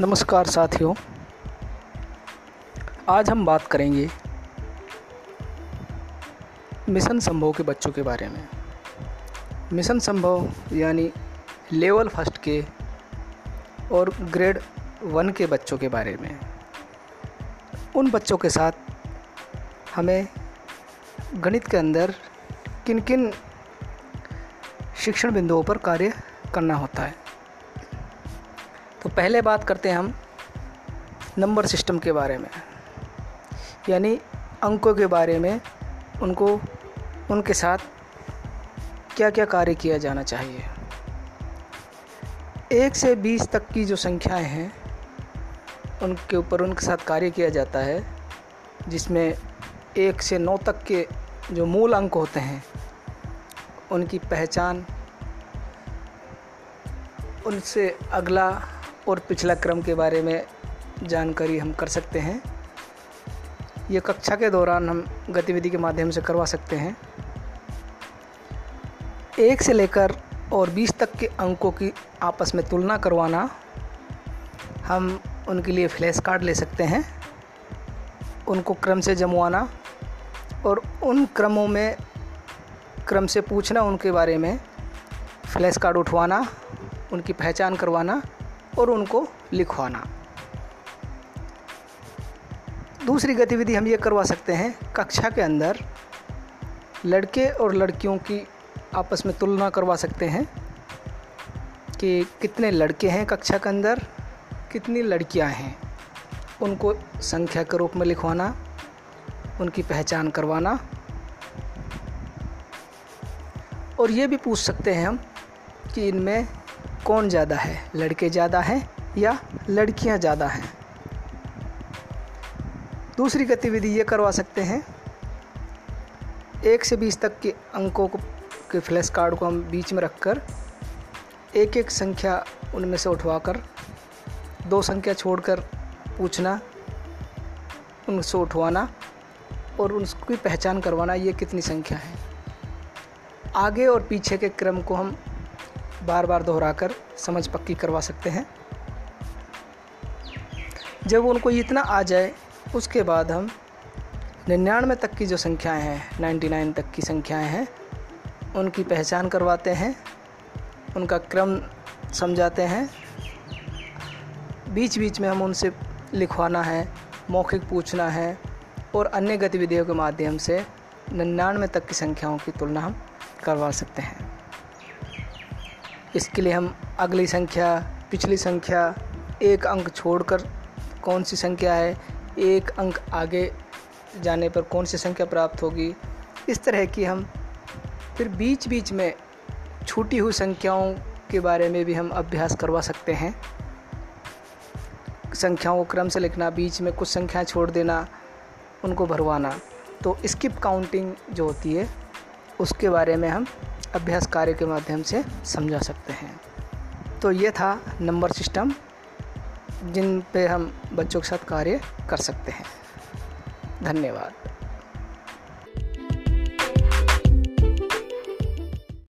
नमस्कार साथियों। आज हम बात करेंगे मिशन संभव के बच्चों के बारे में। मिशन संभव यानी लेवल फ़र्स्ट के और ग्रेड वन के बच्चों के बारे में। उन बच्चों के साथ हमें गणित के अंदर किन किन शिक्षण बिंदुओं पर कार्य करना होता है। तो पहले बात करते हैं हम नंबर सिस्टम के बारे में। यानी अंकों के बारे में उनको, उनके साथ क्या क्या कार्य किया जाना चाहिए। एक से बीस तक की जो संख्याएँ हैं, उनके ऊपर उनके साथ कार्य किया जाता है, जिसमें एक से नौ तक के जो मूल अंक होते हैं, उनकी पहचान, उनसे अगला और पिछला क्रम के बारे में जानकारी हम कर सकते हैं। ये कक्षा के दौरान हम गतिविधि के माध्यम से करवा सकते हैं। एक से लेकर और बीस तक के अंकों की आपस में तुलना करवाना हम उनके लिए फ्लैश कार्ड ले सकते हैं। उनको क्रम से जमवाना और उन क्रमों में क्रम से पूछना उनके बारे में, फ्लैश कार्ड उठवाना, उनकी पहचान करवाना और उनको लिखवाना। दूसरी गतिविधि हम ये करवा सकते हैं, कक्षा के अंदर लड़के और लड़कियों की आपस में तुलना करवा सकते हैं कि कितने लड़के हैं कक्षा के अंदर, कितनी लड़कियाँ हैं। उनको संख्या के रूप में लिखवाना, उनकी पहचान करवाना। और ये भी पूछ सकते हैं हम कि इनमें कौन ज़्यादा है? लड़के ज़्यादा हैं या लड़कियाँ ज़्यादा हैं? दूसरी गतिविधि ये करवा सकते हैं। एक से बीस तक के अंकों को के फ्लैश कार्ड को हम बीच में रखकर एक एक संख्या उनमें से उठवाकर, दो संख्या छोड़कर पूछना, उनसे उठवाना और उसकी पहचान करवाना ये कितनी संख्या है। आगे और पीछे के क्रम को हम बार बार दोहराकर समझ पक्की करवा सकते हैं। जब उनको इतना आ जाए, उसके बाद हम निन्यानवे तक की जो संख्याएँ हैं नाइन्टी नाइन तक की संख्याएँ हैं, उनकी पहचान करवाते हैं, उनका क्रम समझाते हैं। बीच बीच में हम उनसे लिखवाना है, मौखिक पूछना है और अन्य गतिविधियों के माध्यम से निन्यानवे तक की संख्याओं की तुलना हम करवा सकते हैं। इसके लिए हम अगली संख्या, पिछली संख्या, एक अंक छोड़कर कौन सी संख्या है, एक अंक आगे जाने पर कौन सी संख्या प्राप्त होगी। इस तरह की हम फिर बीच बीच में छूटी हुई संख्याओं के बारे में भी हम अभ्यास करवा सकते हैं। संख्याओं को क्रम से लिखना, बीच में कुछ संख्याएँ छोड़ देना, उनको भरवाना। तो स्किप काउंटिंग जो होती है उसके बारे में हम अभ्यास कार्य के माध्यम से समझा सकते हैं। तो ये था नंबर सिस्टम, जिन पे हम बच्चों के साथ कार्य कर सकते हैं। धन्यवाद।